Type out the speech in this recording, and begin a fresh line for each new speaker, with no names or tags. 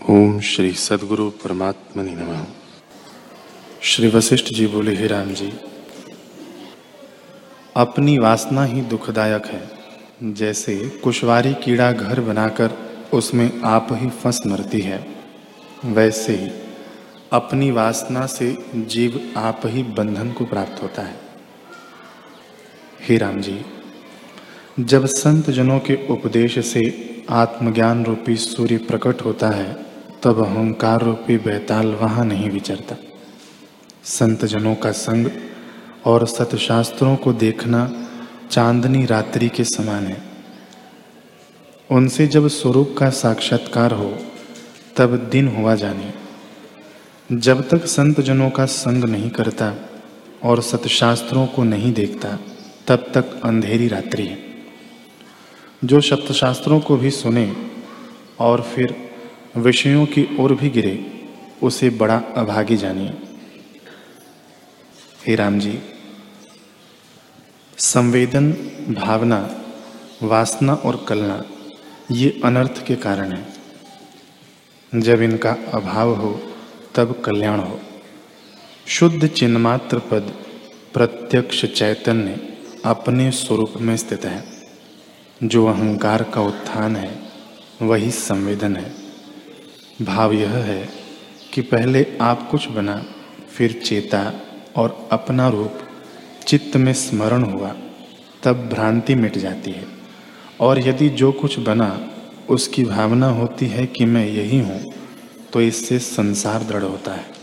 ओम श्री सदगुरु परमात्मनि नमः। श्री वशिष्ठ जी बोले, हे राम जी, अपनी वासना ही दुखदायक है। जैसे कुशवारी कीड़ा घर बनाकर उसमें आप ही फंस मरती है, वैसे ही अपनी वासना से जीव आप ही बंधन को प्राप्त होता है। हे राम जी, जब संत जनों के उपदेश से आत्मज्ञान रूपी सूर्य प्रकट होता है तब अहंकार रूपी बैताल वहाँ नहीं विचरता। संत जनों का संग और सतशास्त्रों को देखना चांदनी रात्रि के समान है। उनसे जब स्वरूप का साक्षात्कार हो, तब दिन हुआ जाने। जब तक संत जनों का संग नहीं करता और सतशास्त्रों को नहीं देखता, तब तक अंधेरी रात्रि है। जो सप्तशास्त्रों को भी सुने और फिर विषयों की ओर भी गिरे, उसे बड़ा अभागी जानिए। हे राम जी संवेदन, भावना, वासना और कलना ये अनर्थ के कारण है। जब इनका अभाव हो, तब कल्याण हो। शुद्ध चिन्मात्र पद, प्रत्यक्ष चैतन्य, अपने स्वरूप में स्थित है। जो अहंकार का उत्थान है, वही संवेदन है। भाव यह है कि पहले आप कुछ बना, फिर चेता और अपना रूप चित्त में स्मरण हुआ, तब भ्रांति मिट जाती है। और यदि जो कुछ बना, उसकी भावना होती है कि मैं यही हूँ तो इससे संसार दृढ़ होता है।